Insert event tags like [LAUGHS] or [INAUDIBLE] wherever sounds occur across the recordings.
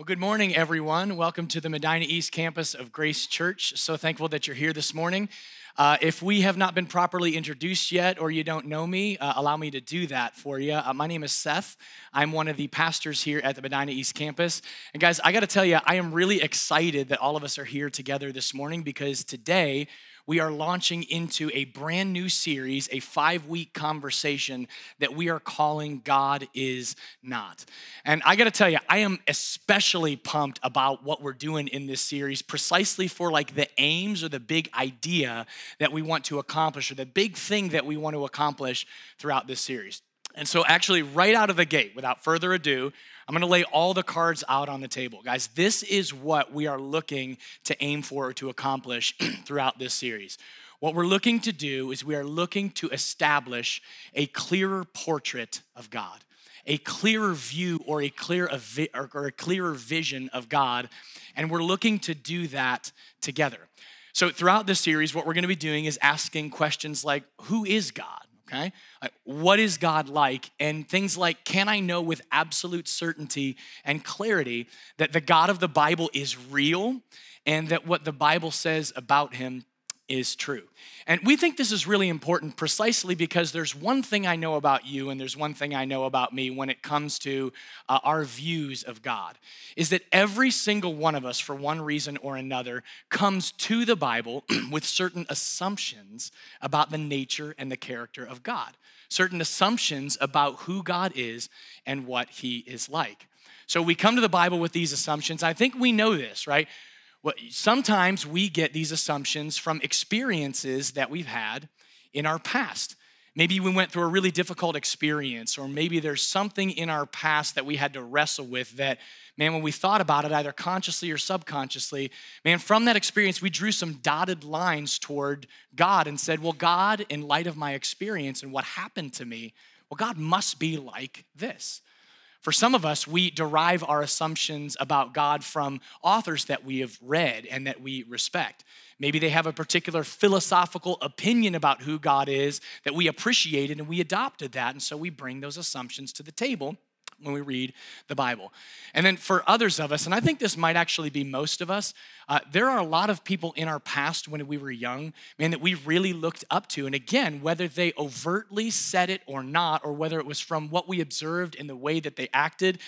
Well, good morning, everyone. Welcome to the Medina East campus of Grace Church. So thankful that you're here this morning. Uh, if we have not been properly introduced yet or you don't know me, uh, allow me to do that for you. Uh, my name is Seth. I'm one of the pastors here at the Medina East campus. And guys, I got to tell you, I am really excited that all of us are here together this morning because today we are launching into a brand new series, a five week conversation that we are calling God is Not. And I gotta tell you, I am especially pumped about what we're doing in this series, precisely for like the aims or the big idea that we want to accomplish or the big thing that we want to accomplish throughout this series. And so, actually, right out of the gate, without further ado, I'm gonna lay all the cards out on the table. Guys, this is what we are looking to aim for or to accomplish [CLEARS THROAT] throughout this series. What we're looking to do is we are looking to establish a clearer portrait of God, a clearer view or a, clear, or a clearer vision of God, and we're looking to do that together. So, throughout this series, what we're gonna be doing is asking questions like Who is God? Okay? Uh, what is God like? And things like, can I know with absolute certainty and clarity that the God of the Bible is real and that what the Bible says about him is true. And we think this is really important precisely because there's one thing I know about you and there's one thing I know about me when it comes to uh, our views of God is that every single one of us for one reason or another comes to the Bible [CLEARS THROAT] with certain assumptions about the nature and the character of God. Certain assumptions about who God is and what he is like. So we come to the Bible with these assumptions. I think we know this, right? Well, sometimes we get these assumptions from experiences that we've had in our past. Maybe we went through a really difficult experience, or maybe there's something in our past that we had to wrestle with that, man, when we thought about it, either consciously or subconsciously, man, from that experience, we drew some dotted lines toward God and said, well, God, in light of my experience and what happened to me, well, God must be like this. For some of us, we derive our assumptions about God from authors that we have read and that we respect. Maybe they have a particular philosophical opinion about who God is that we appreciated and we adopted that. And so we bring those assumptions to the table when we read the Bible. And then for others of us, and I think this might actually be most of us, uh, there are a lot of people in our past when we were young, man, that we really looked up to. And again, whether they overtly said it or not, or whether it was from what we observed in the way that they acted,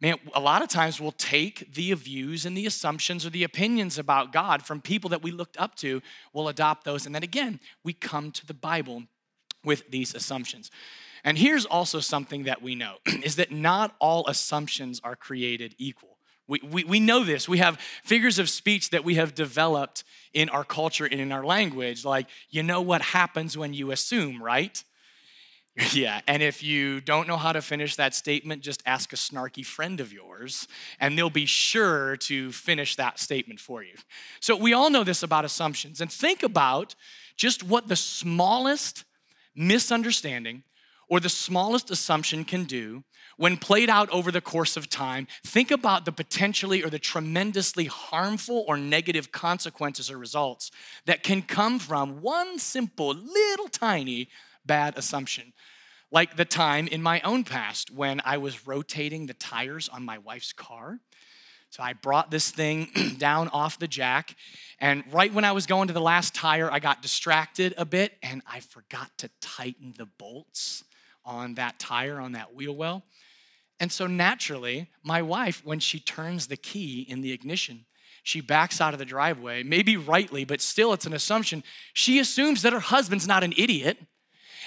man, a lot of times we'll take the views and the assumptions or the opinions about God from people that we looked up to, we'll adopt those. And then again, we come to the Bible with these assumptions. And here's also something that we know [CLEARS THROAT] is that not all assumptions are created equal. We, we, we know this. We have figures of speech that we have developed in our culture and in our language, like, you know what happens when you assume, right? [LAUGHS] Yeah, and if you don't know how to finish that statement, just ask a snarky friend of yours, and they'll be sure to finish that statement for you. So, we all know this about assumptions. And think about just what the smallest misunderstanding or the smallest assumption can do when played out over the course of time, think about the potentially or the tremendously harmful or negative consequences or results that can come from one simple, little tiny bad assumption. Like the time in my own past when I was rotating the tires on my wife's car. So I brought this thing [CLEARS THROAT] down off the jack, and right when I was going to the last tire, I got distracted a bit and I forgot to tighten the bolts on that tire, on that wheel well. And so naturally, my wife, when she turns the key in the ignition, she backs out of the driveway, maybe rightly, but still it's an assumption. She assumes that her husband's not an idiot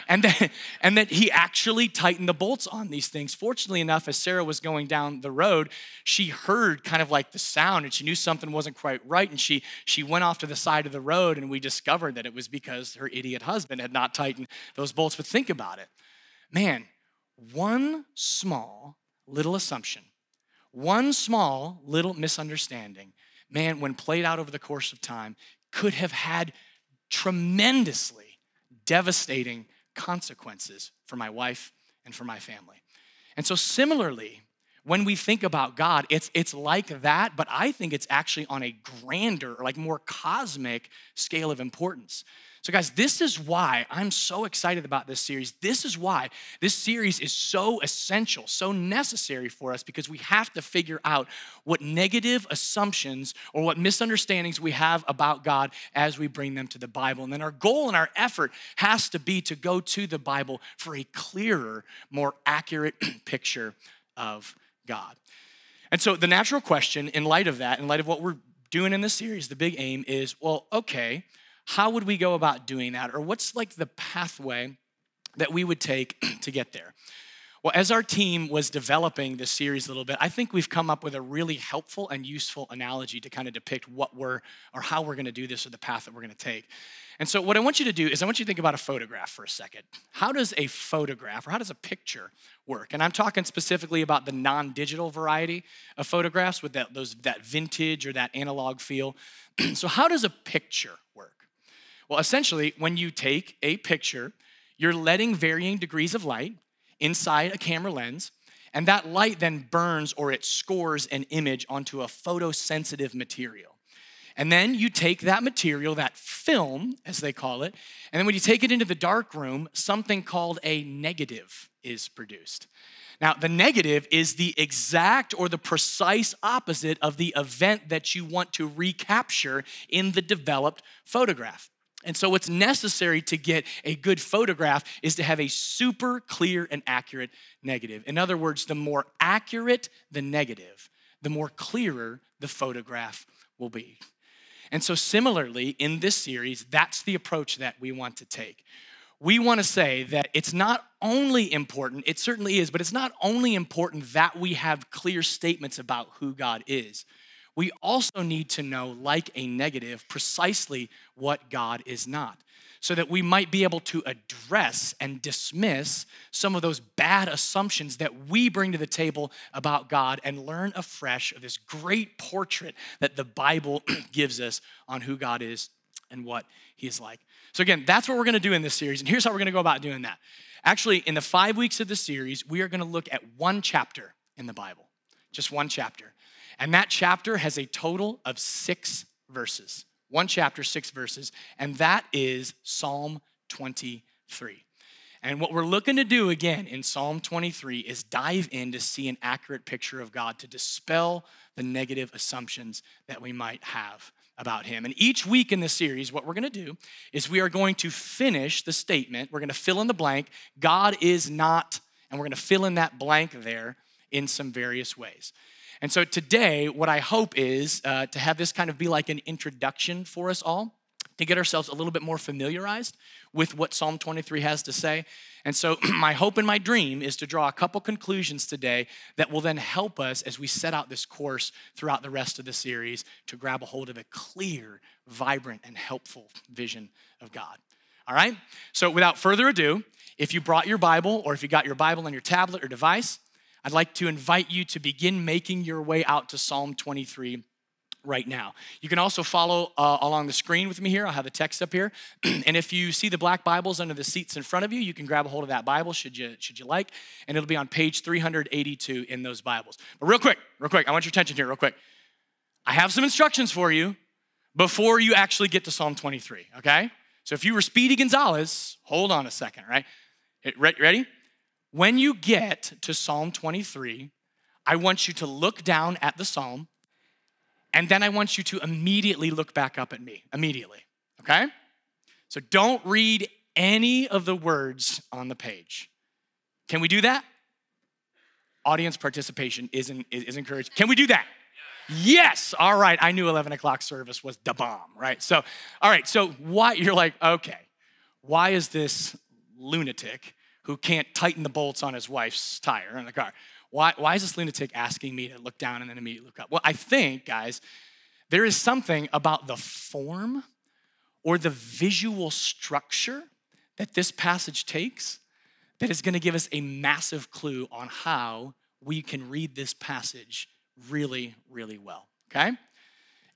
and that, [LAUGHS] and that he actually tightened the bolts on these things. Fortunately enough, as Sarah was going down the road, she heard kind of like the sound and she knew something wasn't quite right. And she, she went off to the side of the road and we discovered that it was because her idiot husband had not tightened those bolts. But think about it man, one small little assumption, one small little misunderstanding, man, when played out over the course of time, could have had tremendously devastating consequences for my wife and for my family. And so, similarly, when we think about God, it's, it's like that, but I think it's actually on a grander, like more cosmic scale of importance. So, guys, this is why I'm so excited about this series. This is why this series is so essential, so necessary for us, because we have to figure out what negative assumptions or what misunderstandings we have about God as we bring them to the Bible. And then our goal and our effort has to be to go to the Bible for a clearer, more accurate [CLEARS THROAT] picture of God. And so, the natural question, in light of that, in light of what we're doing in this series, the big aim is well, okay how would we go about doing that? Or what's like the pathway that we would take [CLEARS THROAT] to get there? Well, as our team was developing this series a little bit, I think we've come up with a really helpful and useful analogy to kind of depict what we're or how we're going to do this or the path that we're going to take. And so, what I want you to do is, I want you to think about a photograph for a second. How does a photograph or how does a picture work? And I'm talking specifically about the non digital variety of photographs with that, those, that vintage or that analog feel. [CLEARS THROAT] so, how does a picture work? Well, essentially, when you take a picture, you're letting varying degrees of light inside a camera lens, and that light then burns or it scores an image onto a photosensitive material. And then you take that material, that film, as they call it, and then when you take it into the dark room, something called a negative is produced. Now, the negative is the exact or the precise opposite of the event that you want to recapture in the developed photograph. And so, what's necessary to get a good photograph is to have a super clear and accurate negative. In other words, the more accurate the negative, the more clearer the photograph will be. And so, similarly, in this series, that's the approach that we want to take. We want to say that it's not only important, it certainly is, but it's not only important that we have clear statements about who God is we also need to know, like a negative, precisely what God is not, so that we might be able to address and dismiss some of those bad assumptions that we bring to the table about God and learn afresh of this great portrait that the Bible [CLEARS THROAT] gives us on who God is and what He is like. So, again, that's what we're gonna do in this series, and here's how we're gonna go about doing that. Actually, in the five weeks of the series, we are gonna look at one chapter in the Bible, just one chapter. And that chapter has a total of six verses. One chapter, six verses, and that is Psalm 23. And what we're looking to do again in Psalm 23 is dive in to see an accurate picture of God, to dispel the negative assumptions that we might have about Him. And each week in this series, what we're gonna do is we are going to finish the statement. We're gonna fill in the blank God is not, and we're gonna fill in that blank there in some various ways. And so today, what I hope is uh, to have this kind of be like an introduction for us all to get ourselves a little bit more familiarized with what Psalm 23 has to say. And so, [CLEARS THROAT] my hope and my dream is to draw a couple conclusions today that will then help us as we set out this course throughout the rest of the series to grab a hold of a clear, vibrant, and helpful vision of God. All right? So, without further ado, if you brought your Bible or if you got your Bible on your tablet or device, I'd like to invite you to begin making your way out to Psalm 23 right now. You can also follow uh, along the screen with me here. I'll have the text up here. [CLEARS THROAT] and if you see the black Bibles under the seats in front of you, you can grab a hold of that Bible should you should you like, and it'll be on page 382 in those Bibles. But real quick, real quick, I want your attention here real quick. I have some instructions for you before you actually get to Psalm 23, okay? So if you were Speedy Gonzalez, hold on a second, right? Ready? When you get to Psalm 23, I want you to look down at the psalm, and then I want you to immediately look back up at me, immediately, okay? So don't read any of the words on the page. Can we do that? Audience participation is, in, is encouraged. Can we do that? Yes. All right. I knew 11 o'clock service was the bomb, right? So, all right. So, why you're like, okay, why is this lunatic who can't tighten the bolts on his wife's tire in the car. Why, why is this lunatic asking me to look down and then immediately look up? Well, I think, guys, there is something about the form or the visual structure that this passage takes that is going to give us a massive clue on how we can read this passage really, really well. Okay?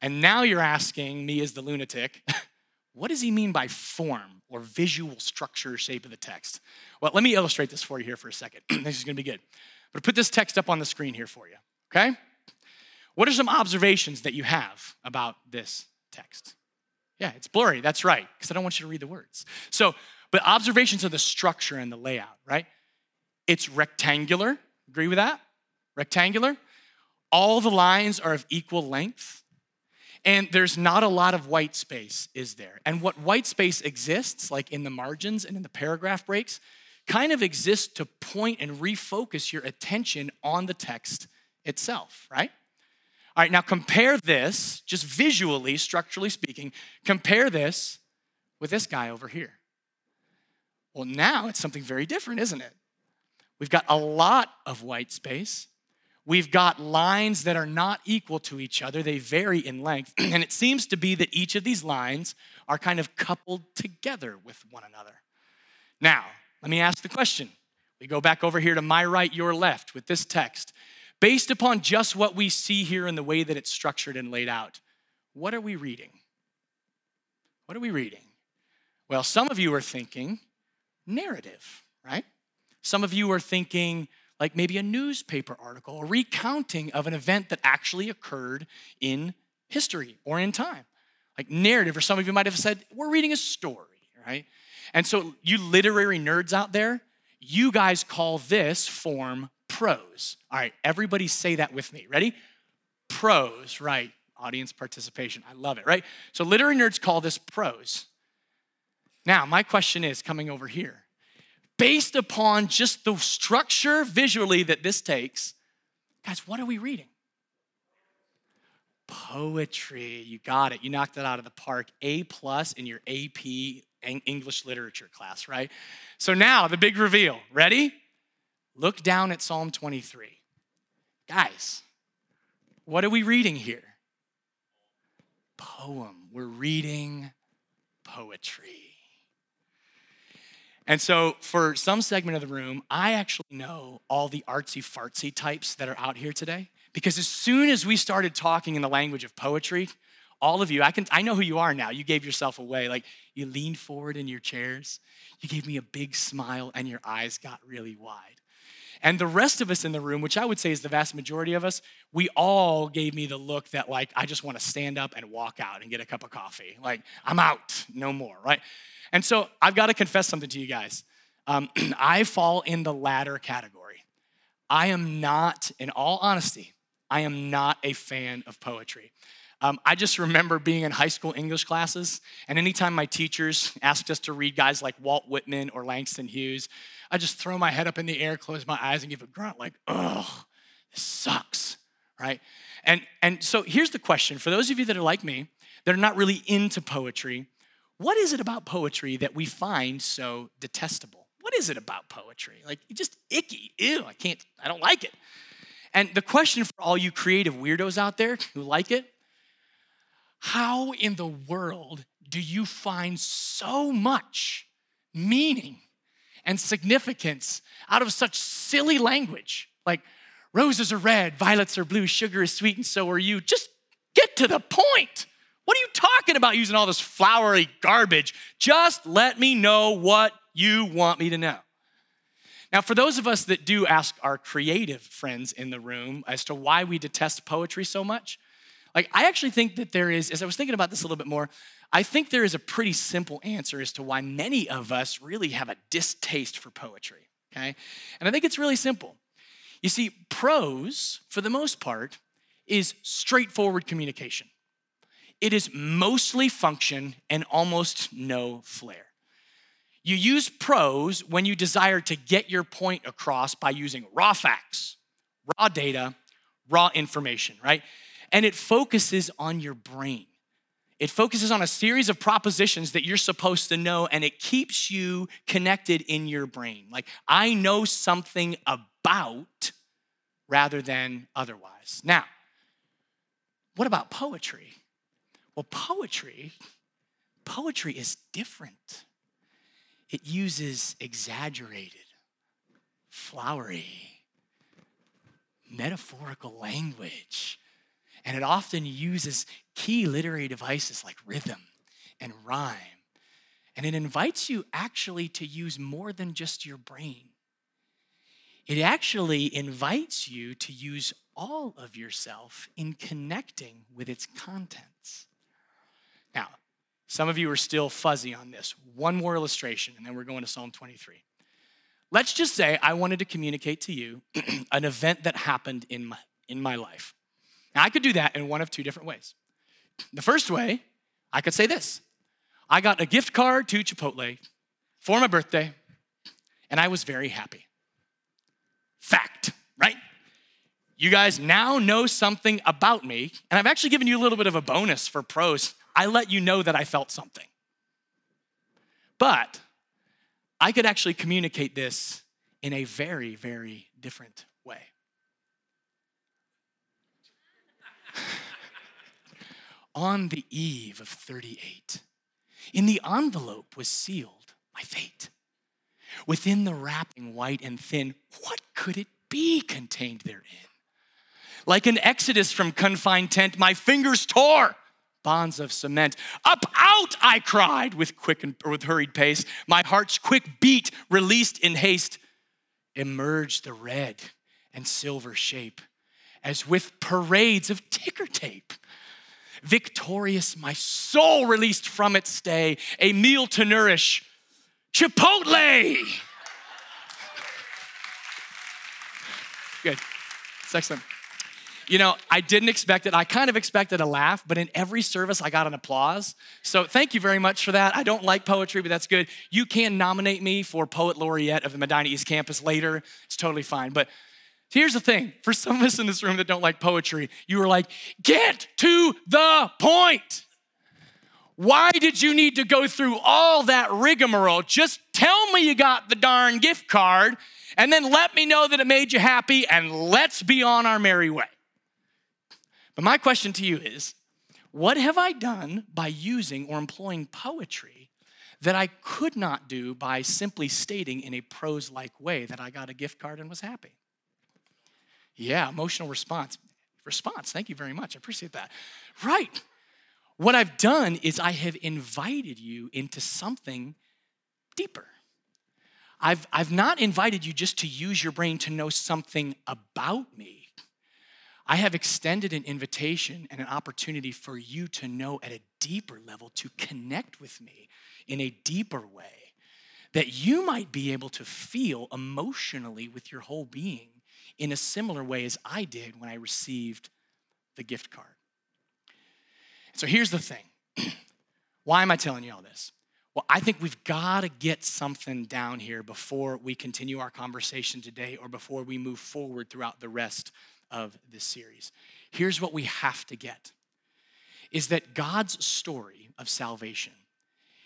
And now you're asking me, as the lunatic, [LAUGHS] what does he mean by form or visual structure shape of the text? Well, let me illustrate this for you here for a second. [CLEARS THROAT] this is gonna be good. But put this text up on the screen here for you, okay? What are some observations that you have about this text? Yeah, it's blurry. That's right, because I don't want you to read the words. So, but observations of the structure and the layout, right? It's rectangular. Agree with that? Rectangular. All the lines are of equal length. And there's not a lot of white space, is there? And what white space exists, like in the margins and in the paragraph breaks, kind of exists to point and refocus your attention on the text itself, right? All right, now compare this, just visually, structurally speaking, compare this with this guy over here. Well, now it's something very different, isn't it? We've got a lot of white space. We've got lines that are not equal to each other, they vary in length. [CLEARS THROAT] and it seems to be that each of these lines are kind of coupled together with one another. Now, let me ask the question. We go back over here to my right, your left with this text based upon just what we see here and the way that it's structured and laid out, what are we reading? What are we reading? Well, some of you are thinking narrative, right? Some of you are thinking like maybe a newspaper article, a recounting of an event that actually occurred in history or in time. Like narrative, or some of you might have said, we're reading a story, right? And so, you literary nerds out there, you guys call this form prose. All right, everybody say that with me. Ready? Prose, right? Audience participation. I love it, right? So literary nerds call this prose. Now, my question is coming over here. Based upon just the structure visually that this takes, guys, what are we reading? Poetry. You got it. You knocked it out of the park. A plus in your AP English literature class, right? So now the big reveal. Ready? Look down at Psalm 23. Guys, what are we reading here? Poem. We're reading poetry. And so, for some segment of the room, I actually know all the artsy fartsy types that are out here today. Because as soon as we started talking in the language of poetry, all of you, I can I know who you are now. You gave yourself away. Like you leaned forward in your chairs, you gave me a big smile, and your eyes got really wide. And the rest of us in the room, which I would say is the vast majority of us, we all gave me the look that, like, I just want to stand up and walk out and get a cup of coffee. Like, I'm out, no more, right? And so I've got to confess something to you guys. Um, [CLEARS THROAT] I fall in the latter category. I am not, in all honesty, I am not a fan of poetry. Um, I just remember being in high school English classes, and anytime my teachers asked us to read guys like Walt Whitman or Langston Hughes, I just throw my head up in the air, close my eyes, and give a grunt like, "Ugh, this sucks," right? And and so here's the question for those of you that are like me, that are not really into poetry. What is it about poetry that we find so detestable? What is it about poetry? Like just icky. Ew, I can't. I don't like it. And the question for all you creative weirdos out there who like it how in the world do you find so much meaning and significance out of such silly language like roses are red, violets are blue, sugar is sweet, and so are you. Just get to the point. What are you talking about using all this flowery garbage? Just let me know what you want me to know. Now, for those of us that do ask our creative friends in the room as to why we detest poetry so much, like I actually think that there is, as I was thinking about this a little bit more, I think there is a pretty simple answer as to why many of us really have a distaste for poetry, okay? And I think it's really simple. You see, prose, for the most part, is straightforward communication. It is mostly function and almost no flair. You use prose when you desire to get your point across by using raw facts, raw data, raw information, right? And it focuses on your brain. It focuses on a series of propositions that you're supposed to know, and it keeps you connected in your brain. Like, I know something about rather than otherwise. Now, what about poetry? Well, poetry, poetry is different. It uses exaggerated, flowery, metaphorical language and it often uses key literary devices like rhythm and rhyme. And it invites you actually to use more than just your brain. It actually invites you to use all of yourself in connecting with its contents. Now, Some of you are still fuzzy on this. One more illustration, and then we're going to Psalm 23. Let's just say I wanted to communicate to you [CLEARS THROAT] an event that happened in my, in my life. Now, I could do that in one of two different ways. The first way, I could say this I got a gift card to Chipotle for my birthday, and I was very happy. Fact, right? You guys now know something about me, and I've actually given you a little bit of a bonus for prose. I let you know that I felt something. But I could actually communicate this in a very, very different way. [LAUGHS] On the eve of 38, in the envelope was sealed my fate. Within the wrapping, white and thin, what could it be contained therein? Like an exodus from confined tent, my fingers tore bonds of cement. Up, out, I cried with quick and with hurried pace. My heart's quick beat, released in haste, emerged the red and silver shape, as with parades of ticker tape. Victorious, my soul released from its stay, a meal to nourish. Chipotle! Good. It's excellent. You know, I didn't expect it. I kind of expected a laugh, but in every service, I got an applause. So thank you very much for that. I don't like poetry, but that's good. You can nominate me for Poet Laureate of the Medina East Campus later. It's totally fine. But here's the thing for some of us in this room that don't like poetry, you were like, get to the point. Why did you need to go through all that rigmarole? Just tell me you got the darn gift card and then let me know that it made you happy and let's be on our merry way. But my question to you is what have I done by using or employing poetry that I could not do by simply stating in a prose like way that I got a gift card and was happy? Yeah, emotional response. Response, thank you very much. I appreciate that. Right. What I've done is I have invited you into something deeper. I've, I've not invited you just to use your brain to know something about me. I have extended an invitation and an opportunity for you to know at a deeper level, to connect with me in a deeper way, that you might be able to feel emotionally with your whole being in a similar way as I did when I received the gift card. So here's the thing [CLEARS THROAT] why am I telling you all this? Well, I think we've got to get something down here before we continue our conversation today or before we move forward throughout the rest of this series. Here's what we have to get is that God's story of salvation,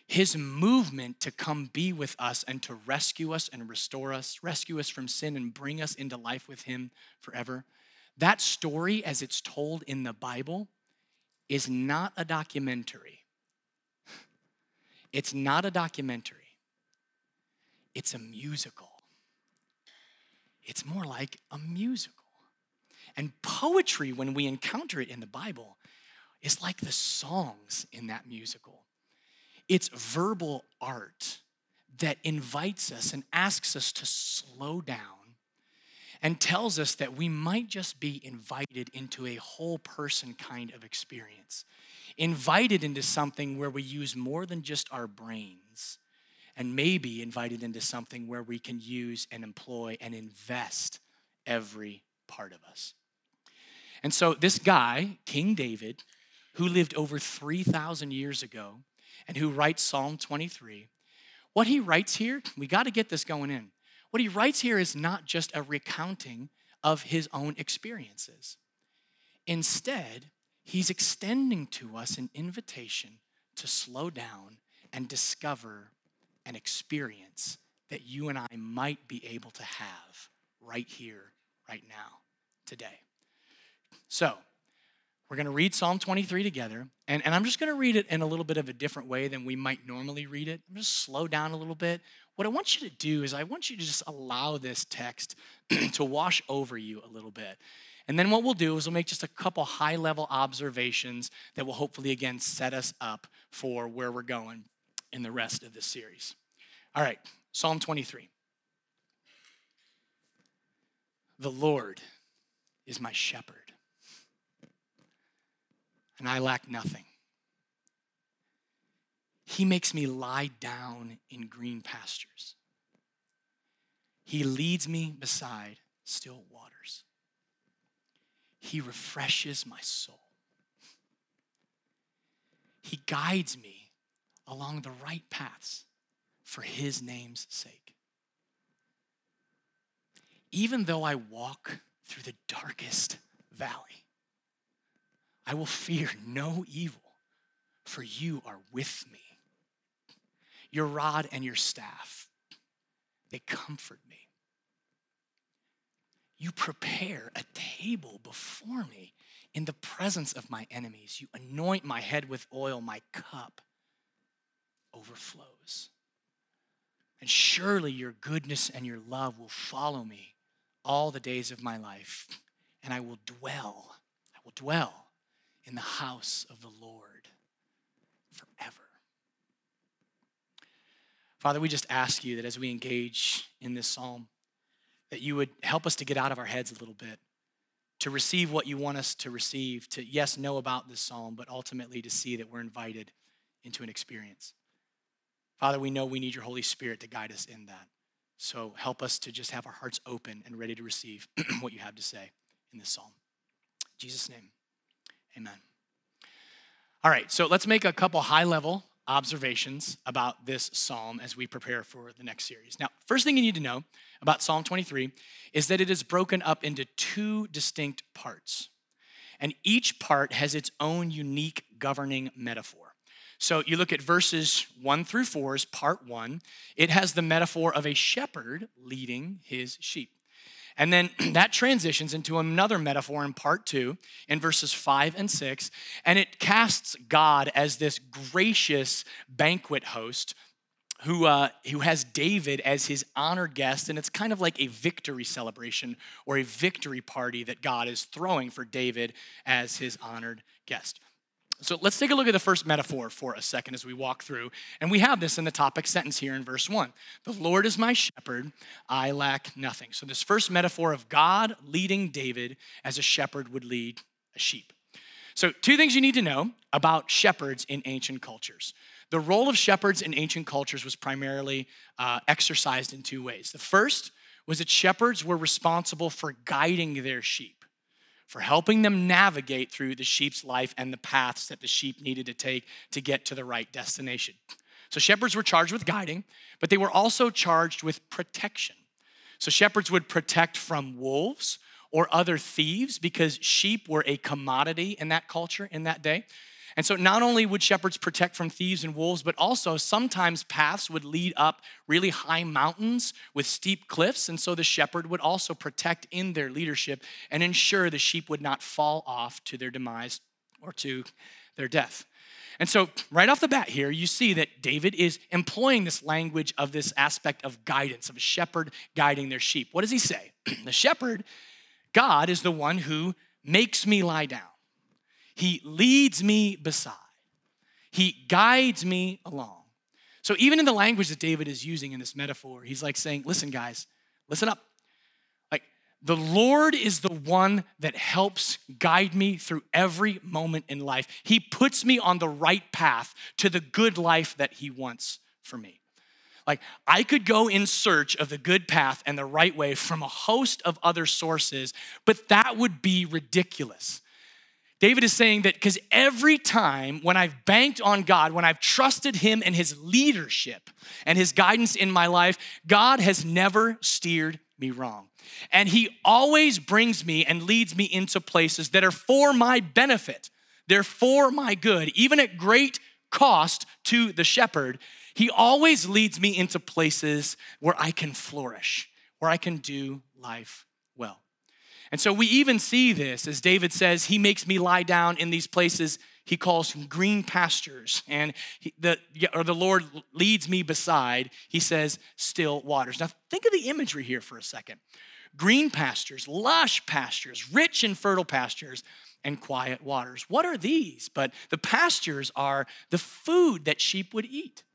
his movement to come be with us and to rescue us and restore us, rescue us from sin and bring us into life with him forever. That story, as it's told in the Bible, is not a documentary. It's not a documentary. It's a musical. It's more like a musical. And poetry, when we encounter it in the Bible, is like the songs in that musical. It's verbal art that invites us and asks us to slow down and tells us that we might just be invited into a whole person kind of experience, invited into something where we use more than just our brains, and maybe invited into something where we can use and employ and invest every part of us. And so, this guy, King David, who lived over 3,000 years ago and who writes Psalm 23, what he writes here, we got to get this going in. What he writes here is not just a recounting of his own experiences. Instead, he's extending to us an invitation to slow down and discover an experience that you and I might be able to have right here, right now, today. So, we're going to read Psalm 23 together, and, and I'm just going to read it in a little bit of a different way than we might normally read it. I'm just slow down a little bit. What I want you to do is, I want you to just allow this text [CLEARS THROAT] to wash over you a little bit. And then what we'll do is we'll make just a couple high level observations that will hopefully, again, set us up for where we're going in the rest of this series. All right, Psalm 23. The Lord is my shepherd and I lack nothing. He makes me lie down in green pastures. He leads me beside still waters. He refreshes my soul. He guides me along the right paths for his name's sake. Even though I walk through the darkest valley, I will fear no evil, for you are with me. Your rod and your staff, they comfort me. You prepare a table before me in the presence of my enemies. You anoint my head with oil, my cup overflows. And surely your goodness and your love will follow me all the days of my life, and I will dwell, I will dwell in the house of the Lord forever. Father, we just ask you that as we engage in this psalm, that you would help us to get out of our heads a little bit, to receive what you want us to receive, to, yes, know about this psalm, but ultimately to see that we're invited into an experience. Father, we know we need your Holy Spirit to guide us in that. So help us to just have our hearts open and ready to receive [CLEARS THROAT] what you have to say in this psalm. In Jesus' name, amen. All right, so let's make a couple high level observations about this psalm as we prepare for the next series. Now, first thing you need to know about Psalm 23 is that it is broken up into two distinct parts. And each part has its own unique governing metaphor. So you look at verses one through four is part one. It has the metaphor of a shepherd leading his sheep. And then [CLEARS THROAT] that transitions into another metaphor in part two, in verses five and six, and it casts God as this gracious banquet host who, uh, who has David as his honored guest, and it's kind of like a victory celebration or a victory party that God is throwing for David as his honored guest. So let's take a look at the first metaphor for a second as we walk through. And we have this in the topic sentence here in verse one The Lord is my shepherd, I lack nothing. So, this first metaphor of God leading David as a shepherd would lead a sheep. So, two things you need to know about shepherds in ancient cultures. The role of shepherds in ancient cultures was primarily uh, exercised in two ways. The first was that shepherds were responsible for guiding their sheep for helping them navigate through the sheep's life and the paths that the sheep needed to take to get to the right destination. So, shepherds were charged with guiding, but they were also charged with protection. So, shepherds would protect from wolves or other thieves because sheep were a commodity in that culture in that day. And so not only would shepherds protect from thieves and wolves, but also sometimes paths would lead up really high mountains with steep cliffs. And so the shepherd would also protect in their leadership and ensure the sheep would not fall off to their demise or to their death. And so, right off the bat here, you see that David is employing this language of this aspect of guidance, of a shepherd guiding their sheep. What does he say? [CLEARS THROAT] the shepherd, God, is the one who makes me lie down. He leads me beside, He guides me along. So, even in the language that David is using in this metaphor, he's like saying, Listen, guys, listen up. Like, the Lord is the one that helps guide me through every moment in life. He puts me on the right path to the good life that He wants for me. Like, I could go in search of the good path and the right way from a host of other sources, but that would be ridiculous. David is saying that because every time when I've banked on God, when I've trusted Him and His leadership and His guidance in my life, God has never steered me wrong. And He always brings me and leads me into places that are for my benefit, they're for my good, even at great cost to the shepherd. He always leads me into places where I can flourish, where I can do life. And so we even see this as David says, He makes me lie down in these places he calls green pastures. And he, the, or the Lord leads me beside, he says, still waters. Now think of the imagery here for a second green pastures, lush pastures, rich and fertile pastures, and quiet waters. What are these? But the pastures are the food that sheep would eat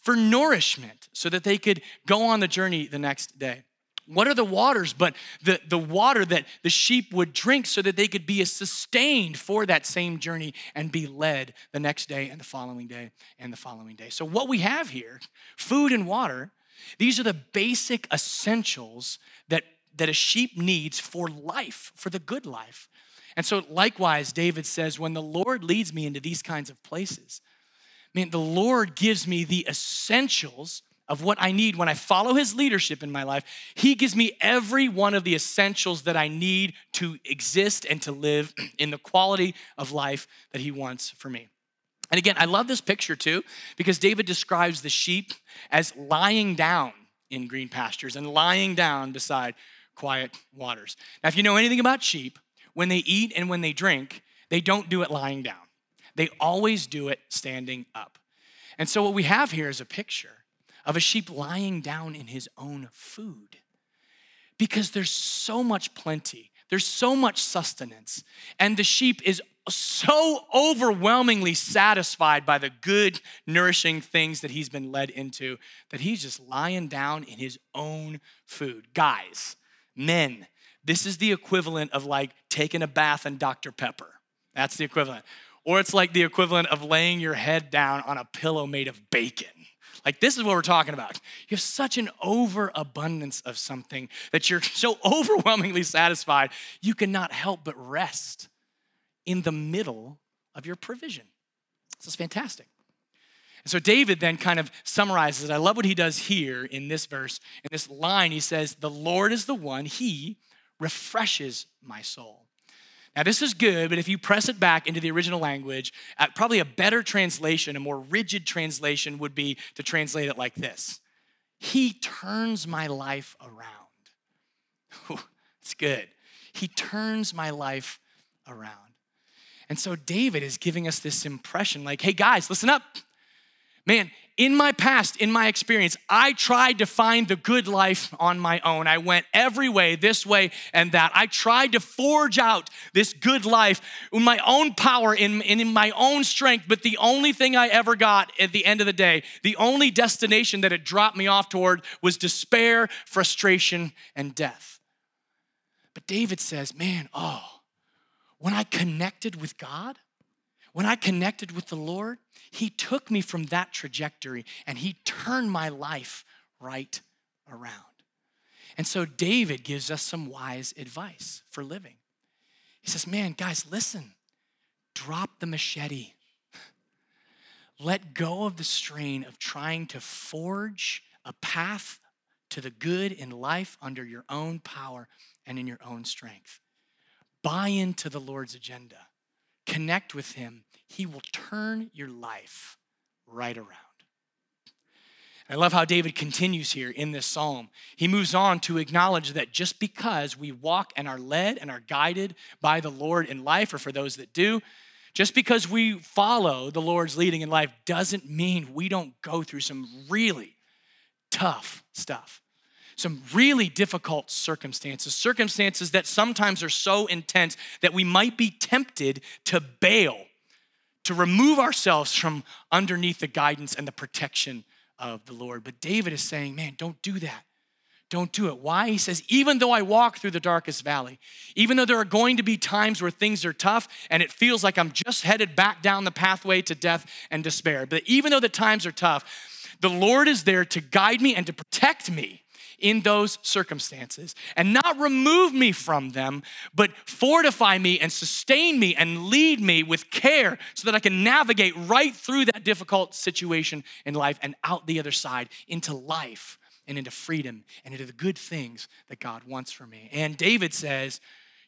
for nourishment so that they could go on the journey the next day. What are the waters but the, the water that the sheep would drink so that they could be sustained for that same journey and be led the next day and the following day and the following day? So, what we have here, food and water, these are the basic essentials that, that a sheep needs for life, for the good life. And so, likewise, David says, when the Lord leads me into these kinds of places, I mean, the Lord gives me the essentials of what I need when I follow his leadership in my life. He gives me every one of the essentials that I need to exist and to live [CLEARS THROAT] in the quality of life that he wants for me. And again, I love this picture too because David describes the sheep as lying down in green pastures and lying down beside quiet waters. Now, if you know anything about sheep, when they eat and when they drink, they don't do it lying down. They always do it standing up. And so, what we have here is a picture of a sheep lying down in his own food because there's so much plenty, there's so much sustenance, and the sheep is so overwhelmingly satisfied by the good, nourishing things that he's been led into that he's just lying down in his own food. Guys, men, this is the equivalent of like taking a bath in Dr. Pepper. That's the equivalent. Or it's like the equivalent of laying your head down on a pillow made of bacon. Like, this is what we're talking about. You have such an overabundance of something that you're so [LAUGHS] overwhelmingly satisfied, you cannot help but rest in the middle of your provision. This is fantastic. And so David then kind of summarizes it. I love what he does here in this verse. In this line, he says, The Lord is the one, he refreshes my soul. Now, this is good, but if you press it back into the original language, uh, probably a better translation, a more rigid translation would be to translate it like this He turns my life around. [LAUGHS] it's good. He turns my life around. And so David is giving us this impression like, hey guys, listen up. Man, in my past, in my experience, I tried to find the good life on my own. I went every way, this way and that. I tried to forge out this good life in my own power, in, in my own strength, but the only thing I ever got at the end of the day, the only destination that it dropped me off toward was despair, frustration, and death. But David says, man, oh, when I connected with God, when I connected with the Lord, He took me from that trajectory and He turned my life right around. And so David gives us some wise advice for living. He says, Man, guys, listen, drop the machete. Let go of the strain of trying to forge a path to the good in life under your own power and in your own strength. Buy into the Lord's agenda connect with Him, He will turn your life right around. I love how David continues here in this psalm. He moves on to acknowledge that just because we walk and are led and are guided by the Lord in life, or for those that do, just because we follow the Lord's leading in life doesn't mean we don't go through some really tough stuff some really difficult circumstances, circumstances that sometimes are so intense that we might be tempted to bail, to remove ourselves from underneath the guidance and the protection of the Lord. But David is saying, man, don't do that. Don't do it. Why? He says, even though I walk through the darkest valley, even though there are going to be times where things are tough and it feels like I'm just headed back down the pathway to death and despair, but even though the times are tough, the Lord is there to guide me and to protect me in those circumstances and not remove me from them, but fortify me and sustain me and lead me with care so that I can navigate right through that difficult situation in life and out the other side into life and into freedom and into the good things that God wants for me. And David says,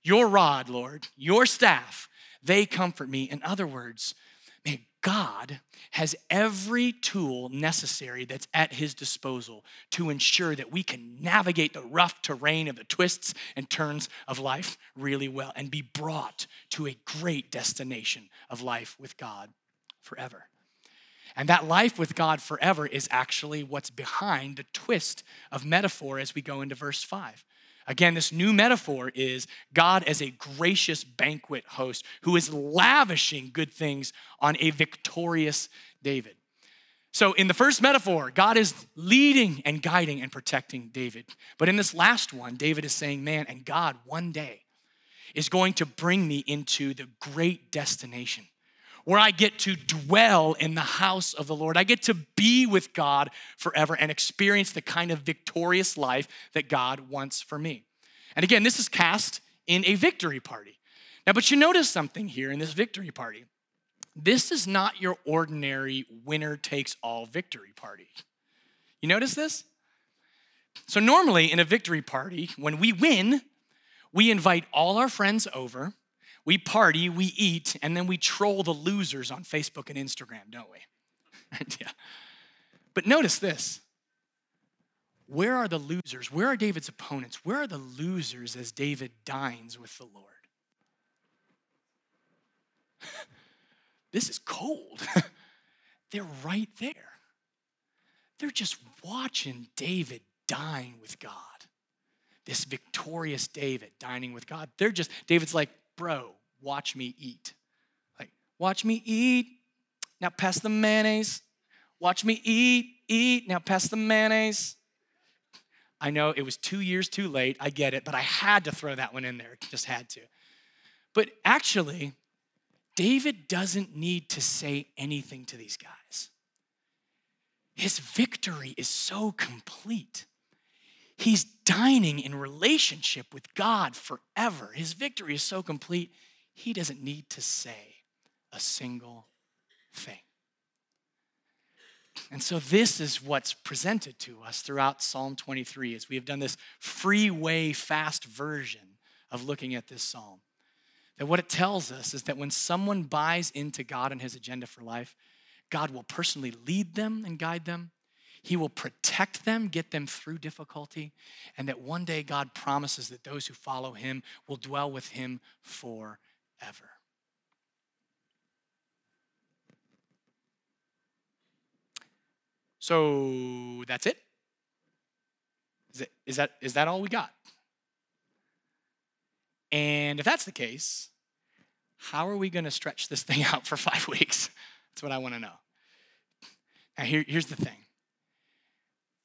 Your rod, Lord, your staff, they comfort me. In other words, God has every tool necessary that's at his disposal to ensure that we can navigate the rough terrain of the twists and turns of life really well and be brought to a great destination of life with God forever. And that life with God forever is actually what's behind the twist of metaphor as we go into verse 5. Again, this new metaphor is God as a gracious banquet host who is lavishing good things on a victorious David. So, in the first metaphor, God is leading and guiding and protecting David. But in this last one, David is saying, Man, and God one day is going to bring me into the great destination where I get to dwell in the house of the Lord. I get to be with God forever and experience the kind of victorious life that God wants for me. And again, this is cast in a victory party. Now, but you notice something here in this victory party. This is not your ordinary winner takes all victory party. You notice this? So, normally in a victory party, when we win, we invite all our friends over, we party, we eat, and then we troll the losers on Facebook and Instagram, don't we? [LAUGHS] yeah. But notice this. Where are the losers? Where are David's opponents? Where are the losers as David dines with the Lord? [LAUGHS] this is cold. [LAUGHS] They're right there. They're just watching David dine with God. This victorious David dining with God. They're just, David's like, bro, watch me eat. Like, watch me eat. Now pass the mayonnaise. Watch me eat, eat. Now pass the mayonnaise. I know it was two years too late. I get it, but I had to throw that one in there. Just had to. But actually, David doesn't need to say anything to these guys. His victory is so complete. He's dining in relationship with God forever. His victory is so complete, he doesn't need to say a single thing. And so, this is what's presented to us throughout Psalm 23 as we have done this freeway fast version of looking at this psalm. That what it tells us is that when someone buys into God and his agenda for life, God will personally lead them and guide them. He will protect them, get them through difficulty, and that one day God promises that those who follow him will dwell with him forever. So that's it? Is, it, is, that, is that all we got? And if that's the case, how are we going to stretch this [LAUGHS] thing out for five weeks? That's what I want to know. Now, here, here's the thing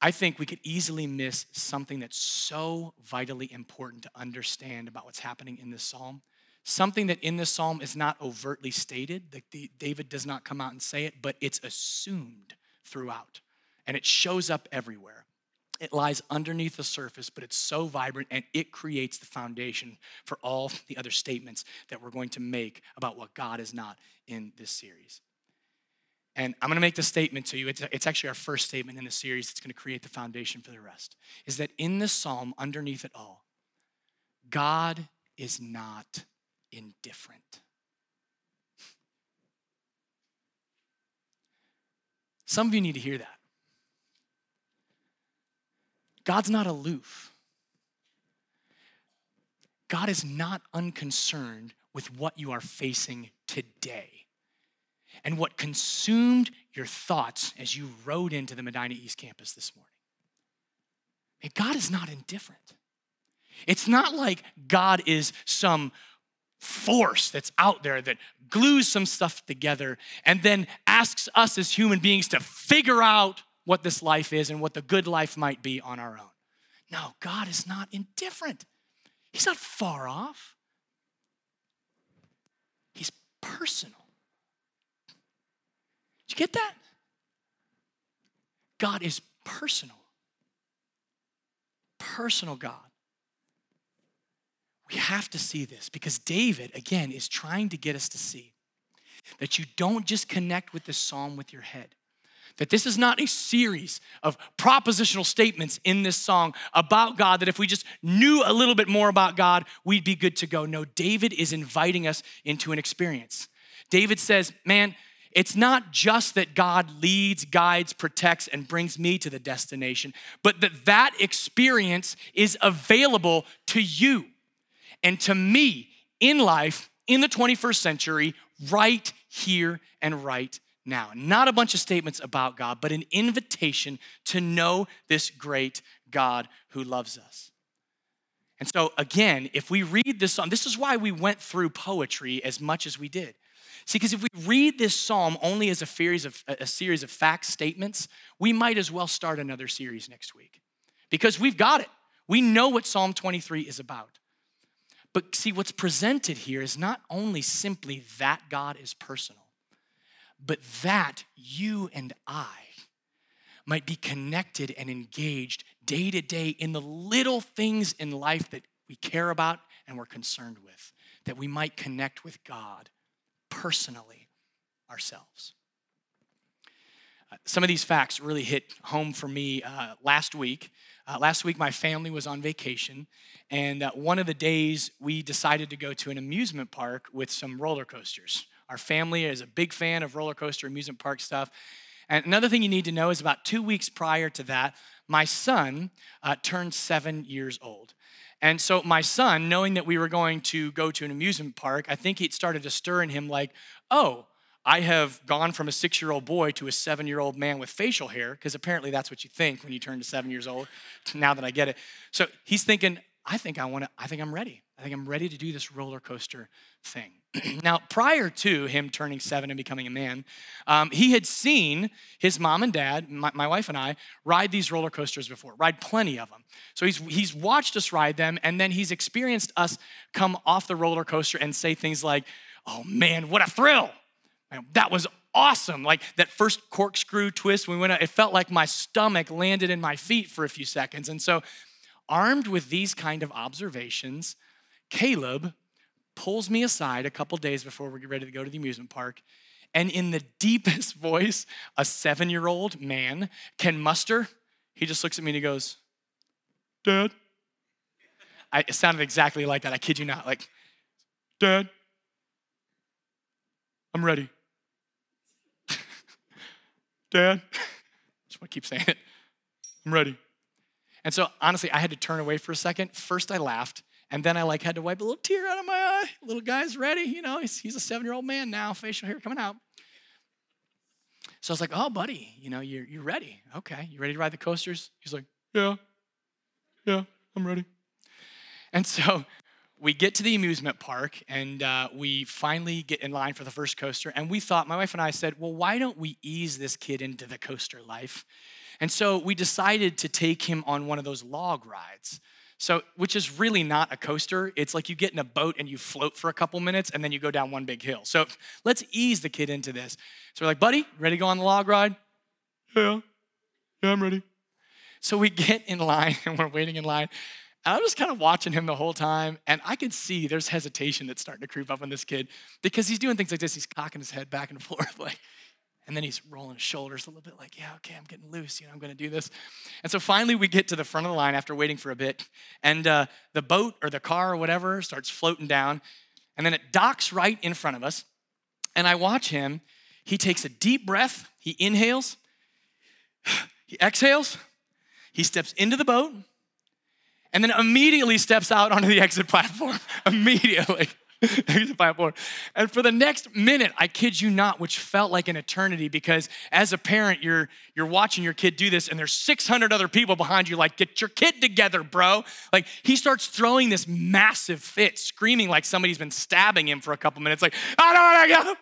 I think we could easily miss something that's so vitally important to understand about what's happening in this psalm. Something that in this psalm is not overtly stated, that David does not come out and say it, but it's assumed throughout. And it shows up everywhere. It lies underneath the surface, but it's so vibrant and it creates the foundation for all the other statements that we're going to make about what God is not in this series. And I'm going to make this statement to you. It's, it's actually our first statement in the series that's going to create the foundation for the rest. Is that in this psalm, underneath it all, God is not indifferent. Some of you need to hear that. God's not aloof. God is not unconcerned with what you are facing today and what consumed your thoughts as you rode into the Medina East campus this morning. And God is not indifferent. It's not like God is some force that's out there that glues some stuff together and then asks us as human beings to figure out what this life is and what the good life might be on our own. No, God is not indifferent. He's not far off. He's personal. Did you get that? God is personal. Personal God. We have to see this because David, again, is trying to get us to see that you don't just connect with this psalm with your head that this is not a series of propositional statements in this song about God, that if we just knew a little bit more about God, we'd be good to go. No, David is inviting us into an experience. David says, Man, it's not just that God leads, guides, protects, and brings me to the destination, but that that experience is available to you and to me in life in the 21st century, right here and right now. Not a bunch of statements about God, but an invitation to know this great God who loves us. And so, again, if we read this song, this is why we went through poetry as much as we did. See, because if we read this psalm only as a series of a series of fact statements, we might as well start another series next week. Because we've got it. We know what Psalm 23 is about. But see, what's presented here is not only simply that God is personal, but that you and I might be connected and engaged day to day in the little things in life that we care about and we're concerned with, that we might connect with God personally ourselves. Uh, some of these facts really hit home for me uh, last week. Uh, last week, my family was on vacation, and uh, one of the days we decided to go to an amusement park with some roller coasters. Our family is a big fan of roller coaster amusement park stuff. And another thing you need to know is about two weeks prior to that, my son uh, turned seven years old. And so my son, knowing that we were going to go to an amusement park, I think it started to stir in him like, oh, I have gone from a six year old boy to a seven year old man with facial hair, because apparently that's what you think when you turn to seven years old, [LAUGHS] now that I get it. So he's thinking, I think I want to, I think I'm ready. I think I'm ready to do this roller coaster thing. [CLEARS THROAT] now, prior to him turning seven and becoming a man, um, he had seen his mom and dad, my, my, wife and I, ride these roller coasters before, ride plenty of them. So he's, he's watched us ride them, and then he's experienced us come off the roller coaster and say things like, oh man, what a thrill! That was awesome. Like that first corkscrew twist, we went out, it felt like my stomach landed in my feet for a few seconds. And so, armed with these kind of observations, Caleb pulls me aside a couple days before we get ready to go to the amusement park. And in the [LAUGHS] deepest voice a seven year old man can muster, he just looks at me and he goes, Dad. I, it sounded exactly like that. I kid you not. Like, Dad, I'm ready. [LAUGHS] Dad, just want to keep saying it. I'm ready. And so honestly, I had to turn away for a second. First, I laughed. And then I like had to wipe a little tear out of my eye. Little guy's ready, you know, he's, he's a seven-year-old man now, facial hair coming out. So I was like, oh, buddy, you know, you're, you're ready. Okay, you ready to ride the coasters? He's like, yeah, yeah, I'm ready. And so we get to the amusement park and uh, we finally get in line for the first coaster. And we thought, my wife and I said, well, why don't we ease this kid into the coaster life? And so we decided to take him on one of those log rides. So, which is really not a coaster. It's like you get in a boat and you float for a couple minutes and then you go down one big hill. So, let's ease the kid into this. So, we're like, buddy, ready to go on the log ride? Yeah. Yeah, I'm ready. So, we get in line [LAUGHS] and we're waiting in line. And I'm just kind of watching him the whole time. And I can see there's hesitation that's starting to creep up on this kid because he's doing things like this. He's cocking his head back and [LAUGHS] forth, like, and then he's rolling his shoulders a little bit, like, yeah, okay, I'm getting loose. You know, I'm going to do this. And so finally, we get to the front of the line after waiting for a bit, and uh, the boat or the car or whatever starts floating down, and then it docks right in front of us. And I watch him. He takes a deep breath. He inhales. [SIGHS] He exhales. He steps into the boat, and then immediately steps out onto the exit platform. [LAUGHS] immediately. And for the next minute, I kid you not, which felt like an eternity because as a parent, you're, you're watching your kid do this and there's 600 other people behind you like, get your kid together, bro. Like he starts throwing this massive fit, screaming like somebody's been stabbing him for a couple minutes, like, I don't wanna go.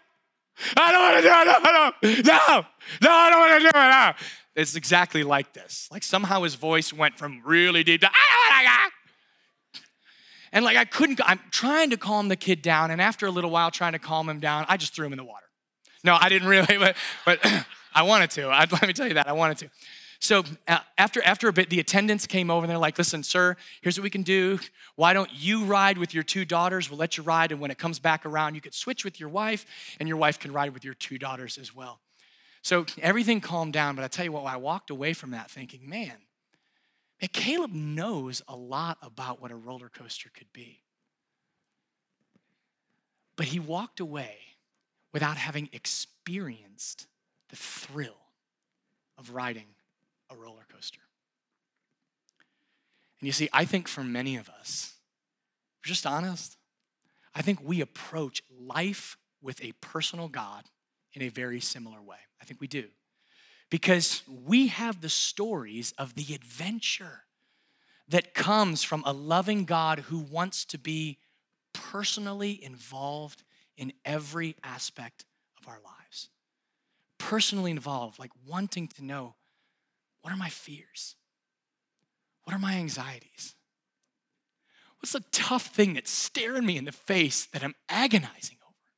I don't wanna do it. No, no, no, I don't wanna do it. No. It's exactly like this. Like somehow his voice went from really deep to, I don't wanna go and like I couldn't, I'm trying to calm the kid down. And after a little while trying to calm him down, I just threw him in the water. No, I didn't really, [LAUGHS] but, but [CLEARS THROAT] I wanted to. I, [LAUGHS] let me tell you that, I wanted to. So uh, after, after a bit, the attendants came over and they're like, listen, sir, here's what we can do. Why don't you ride with your two daughters? We'll let you ride. And when it comes back around, you could switch with your wife and your wife can ride with your two daughters as well. So everything calmed down. But I tell you what, I walked away from that thinking, man, and Caleb knows a lot about what a roller coaster could be. But he walked away without having experienced the thrill of riding a roller coaster. And you see, I think for many of us, we're just honest, I think we approach life with a personal God in a very similar way. I think we do because we have the stories of the adventure that comes from a loving God who wants to be personally involved in every aspect of our lives. Personally involved, like wanting to know what are my fears? What are my anxieties? What's the tough thing that's staring me in the face that I'm agonizing over?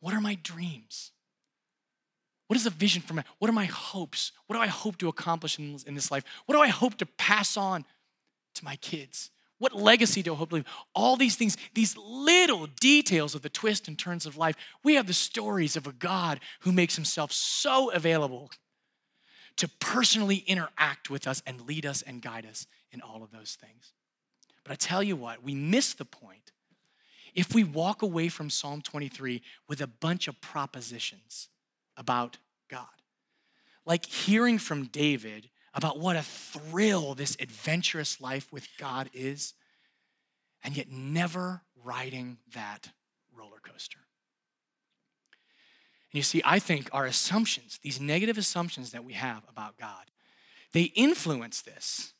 What are my dreams? What is the vision for me? What are my hopes? What do I hope to accomplish in, in this life? What do I hope to pass on to my kids? What legacy do I hope to leave? All these things, these little details of the twists and turns of life. We have the stories of a God who makes himself so available to personally interact with us and lead us and guide us in all of those things. But I tell you what, we miss the point if we walk away from Psalm 23 with a bunch of propositions about God. Like hearing from David about what a thrill this adventurous life with God is, and yet never riding that roller coaster. And you see, I think our assumptions, these negative assumptions that we have about God, they influence this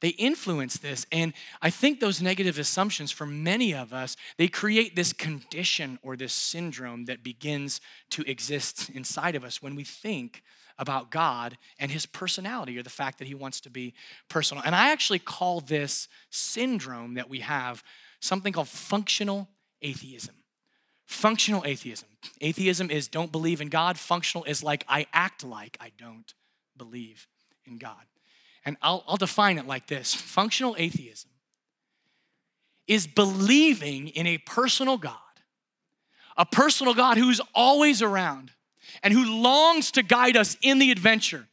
they influence this. And I think those negative assumptions for many of us, they create this condition or this syndrome that begins to exist inside of us when we think about God and his personality or the fact that he wants to be personal. And I actually call this syndrome that we have something called functional atheism. Functional atheism. Atheism is don't believe in God. Functional is like I act like I don't believe in God. And I'll, I'll define it like this functional atheism is believing in a personal God, a personal God who's always around and who longs to guide us in the adventure,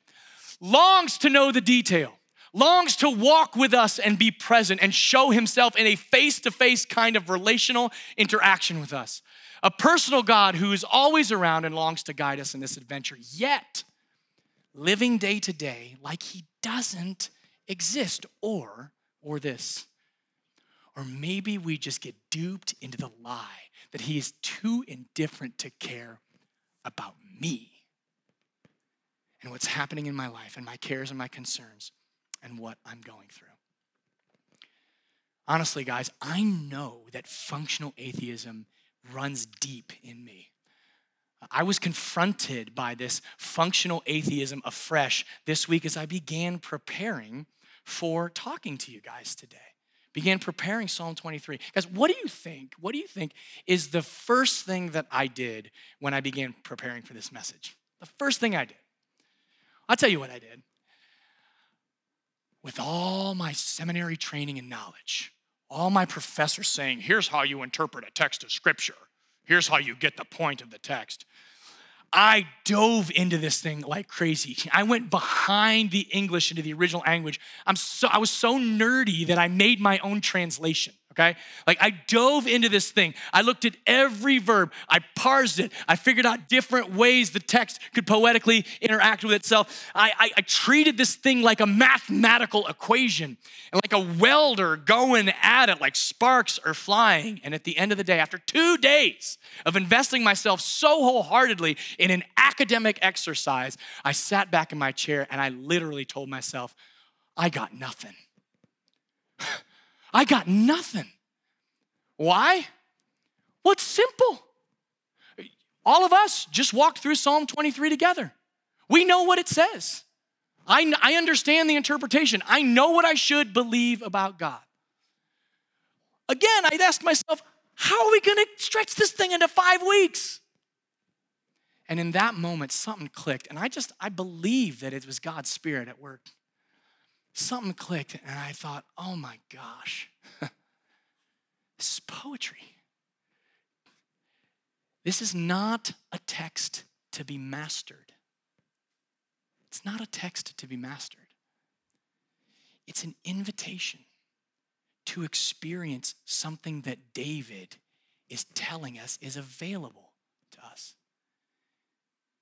longs to know the detail, longs to walk with us and be present and show himself in a face to face kind of relational interaction with us. A personal God who is always around and longs to guide us in this adventure. Yet, living day to day like he doesn't exist or or this or maybe we just get duped into the lie that he is too indifferent to care about me and what's happening in my life and my cares and my concerns and what I'm going through. Honestly, guys, I know that functional atheism runs deep in me. I was confronted by this functional atheism afresh this week as I began preparing for talking to you guys today. Began preparing Psalm 23. Guys, what do you think? What do you think is the first thing that I did when I began preparing for this message? The first thing I did. I'll tell you what I did. With all my seminary training and knowledge, all my professors saying, here's how you interpret a text of scripture Here's how you get the point of the text. I dove into this thing like crazy. I went behind the English into the original language. I'm so I was so nerdy that I made my own translation okay? Like I dove into this thing. I looked at every verb, I parsed it, I figured out different ways the text could poetically interact with itself. I, I, I treated this thing like a mathematical equation and like a welder going at it, like sparks are flying. And at the end of the day, after two days of investing myself so wholeheartedly in an academic exercise, I sat back in my chair and I literally told myself, I got nothing. [LAUGHS] I got nothing. Why? It's simple. All of us just walked through Psalm 23 together. We know what it says. I, I understand the interpretation. I know what I should believe about God. Again, I'd ask myself, how are we going to stretch this thing into five weeks? And in that moment, something clicked. And I just, I believe that it was God's Spirit at work something clicked, and I thought, oh my gosh, [LAUGHS] this is poetry. This is not a text to be mastered. It's not a text to be mastered. It's an invitation to experience something that David is telling us is available to us.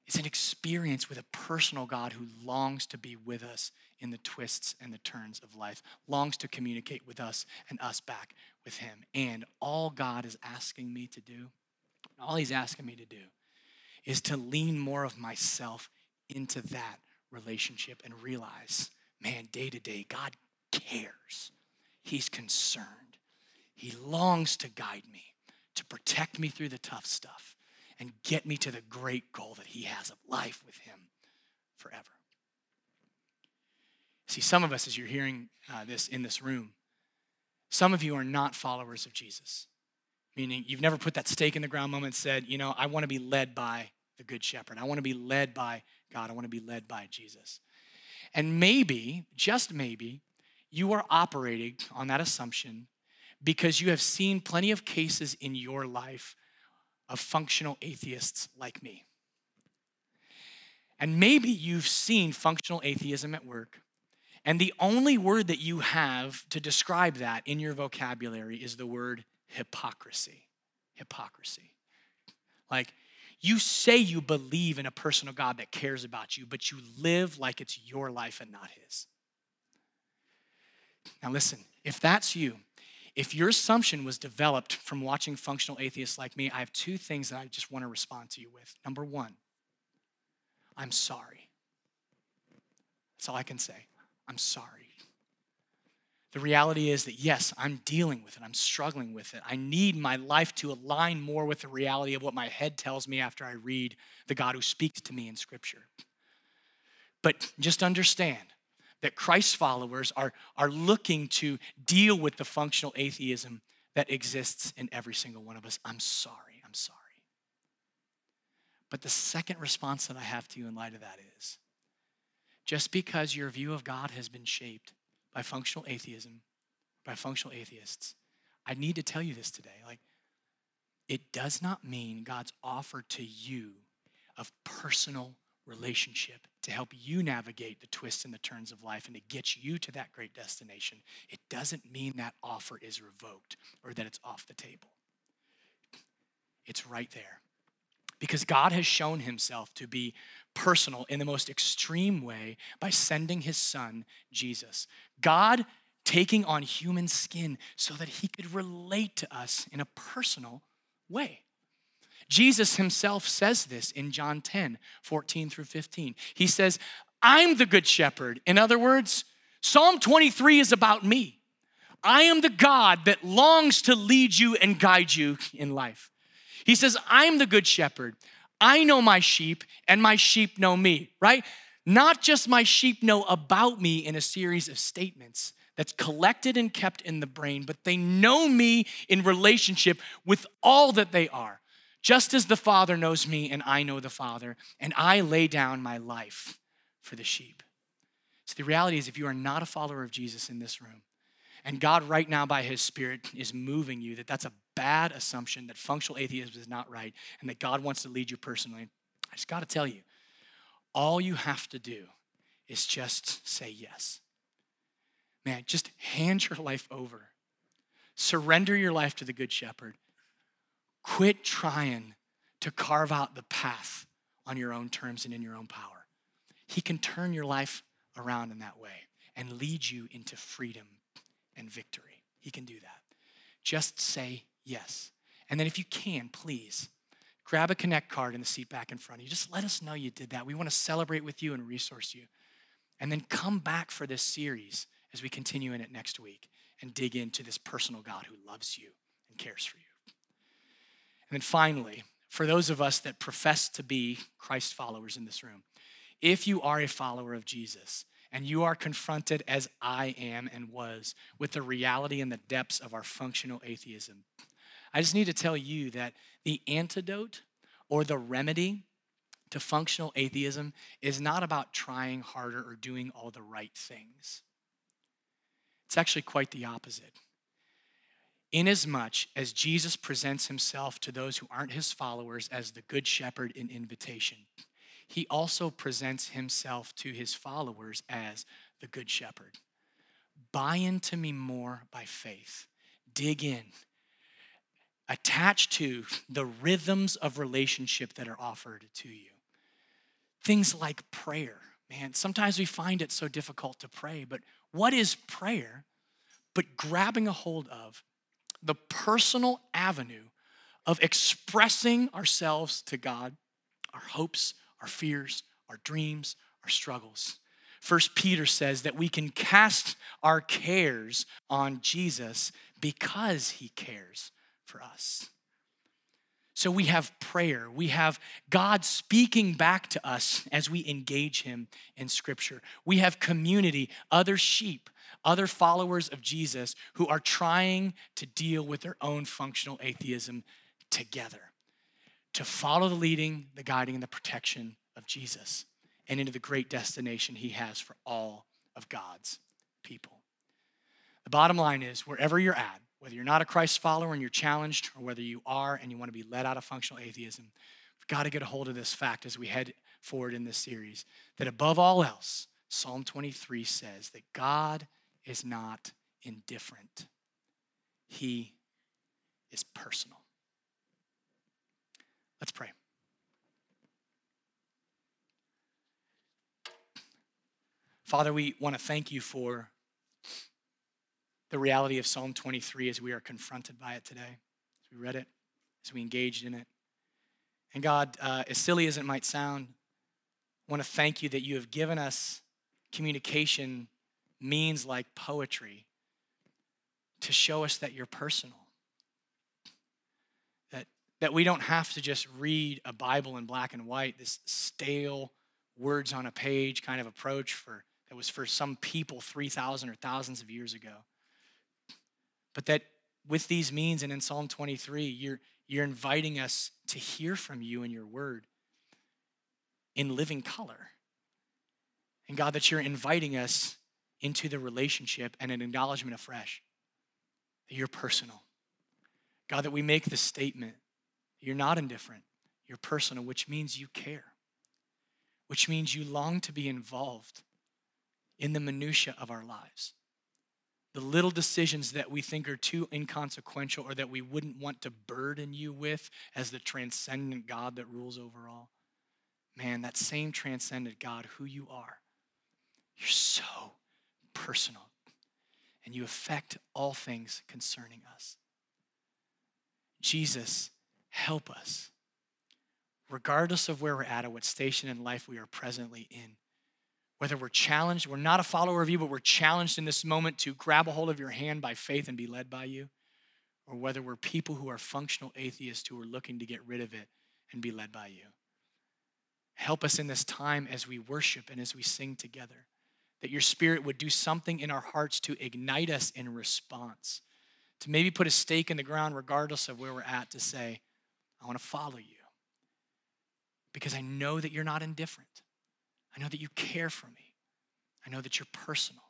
It's an experience with a personal God who longs to be with us in the twists and the turns of life, longs to communicate with us and us back with Him. And all God is asking me to do, all He's asking me to do, is to lean more of myself into that relationship and realize, man, day to day, God cares. He's concerned. He longs to guide me, to protect me through the tough stuff and get me to the great goal that He has of life with Him forever. See, some of us, as you're hearing uh, this in this room, some of you are not followers of Jesus, meaning you've never put that stake in the ground moment and said, you know, I want to be led by the Good Shepherd. I want to be led by God. I want to be led by Jesus. And maybe, just maybe, you are operating on that assumption because you have seen plenty of cases in your life of functional atheists like me. And maybe you've seen functional atheism at work, and the only word that you have to describe that in your vocabulary is the word hypocrisy. Hypocrisy. Like, you say you believe in a personal God that cares about you, but you live like it's your life and not His. Now, listen, if that's you, if your assumption was developed from watching functional atheists like me, I have two things that I just want to respond to you with. Number one, I'm sorry. That's all I can say. I'm sorry. The reality is that, yes, I'm dealing with it. I'm struggling with it. I need my life to align more with the reality of what my head tells me after I read the God who speaks to me in Scripture. But just understand that Christ followers are, are looking to deal with the functional atheism that exists in every single one of us. I'm sorry. I'm sorry. But the second response that I have to you in light of that is just because your view of God has been shaped by functional atheism, by functional atheists, I need to tell you this today. Like, it does not mean God's offer to you of personal relationship to help you navigate the twists and the turns of life and to get you to that great destination. It doesn't mean that offer is revoked or that it's off the table. It's right there. Because God has shown himself to be personal in the most extreme way by sending his son, Jesus. God taking on human skin so that he could relate to us in a personal way. Jesus himself says this in John 10, 14 through 15. He says, I'm the good shepherd. In other words, Psalm 23 is about me. I am the God that longs to lead you and guide you in life. He says, I'm the good shepherd. I know my sheep, and my sheep know me, right? Not just my sheep know about me in a series of statements that's collected and kept in the brain, but they know me in relationship with all that they are. Just as the Father knows me, and I know the Father, and I lay down my life for the sheep. So the reality is, if you are not a follower of Jesus in this room, and God right now by his spirit is moving you that that's a bad assumption that functional atheism is not right and that God wants to lead you personally. I just got to tell you, all you have to do is just say yes. Man, just hand your life over. Surrender your life to the Good Shepherd. Quit trying to carve out the path on your own terms and in your own power. He can turn your life around in that way and lead you into freedom and victory. He can do that. Just say yes. And then if you can, please grab a connect card in the seat back in front of you. Just let us know you did that. We want to celebrate with you and resource you. And then come back for this series as we continue in it next week and dig into this personal God who loves you and cares for you. And then finally, for those of us that profess to be Christ followers in this room, if you are a follower of Jesus, and you are confronted, as I am and was, with the reality and the depths of our functional atheism. I just need to tell you that the antidote or the remedy to functional atheism is not about trying harder or doing all the right things. It's actually quite the opposite. Inasmuch as Jesus presents himself to those who aren't his followers as the good shepherd in invitation, he also presents himself to his followers as the Good Shepherd. Buy into me more by faith, dig in, attach to the rhythms of relationship that are offered to you. Things like prayer. Man, sometimes we find it so difficult to pray, but what is prayer but grabbing a hold of the personal avenue of expressing ourselves to God, our hopes, our fears, our dreams, our struggles. First Peter says that we can cast our cares on Jesus because he cares for us. So we have prayer. We have God speaking back to us as we engage Him in Scripture. We have community, other sheep, other followers of Jesus who are trying to deal with their own functional atheism together to follow the leading, the guiding, and the protection of Jesus and into the great destination He has for all of God's people. The bottom line is wherever you're at, whether you're not a Christ follower and you're challenged, or whether you are and you want to be led out of functional atheism, we've got to get a hold of this fact as we head forward in this series that above all else, Psalm 23 says that God is not indifferent, He is personal. Let's pray. Father, we want to thank you for the reality of Psalm 23 as we are confronted by it today, as we read it, as we engaged in it. And God, uh, as silly as it might sound, I want to thank you that you have given us communication means like poetry to show us that you're personal. That, that we don't have to just read a Bible in black and white, this stale words on a page kind of approach for that was for some people 3,000 or thousands of years ago. But that with these means and in Psalm 23, you're, you're inviting us to hear from you in your word in living color. And God, that you're inviting us into the relationship and an acknowledgement afresh that you're personal. God, that we make the statement you're not indifferent, you're personal, which means you care, which means you long to be involved in the minutiae of our lives the little decisions that we think are too inconsequential or that we wouldn't want to burden you with as the transcendent God that rules over all. Man, that same transcendent God, who you are, you're so personal and you affect all things concerning us. Jesus, help us, regardless of where we're at or what station in life we are presently in whether we're challenged, we're not a follower of you, but we're challenged in this moment to grab a hold of your hand by faith and be led by you, or whether we're people who are functional atheists who are looking to get rid of it and be led by you. Help us in this time as we worship and as we sing together, that your spirit would do something in our hearts to ignite us in response, to maybe put a stake in the ground, regardless of where we're at, to say, I want to follow you because I know that you're not indifferent. I know that you care for me. I know that you're personal.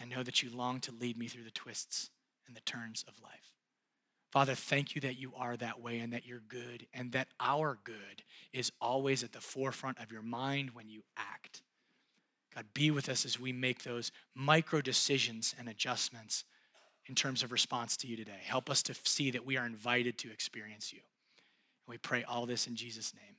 I know that you long to lead me through the twists and the turns of life. Father, thank you that you are that way and that you're good and that our good is always at the forefront of your mind when you act. God, be with us as we make those micro decisions and adjustments in terms of response to you today. Help us to see that we are invited to experience you. And we pray all this in Jesus' name.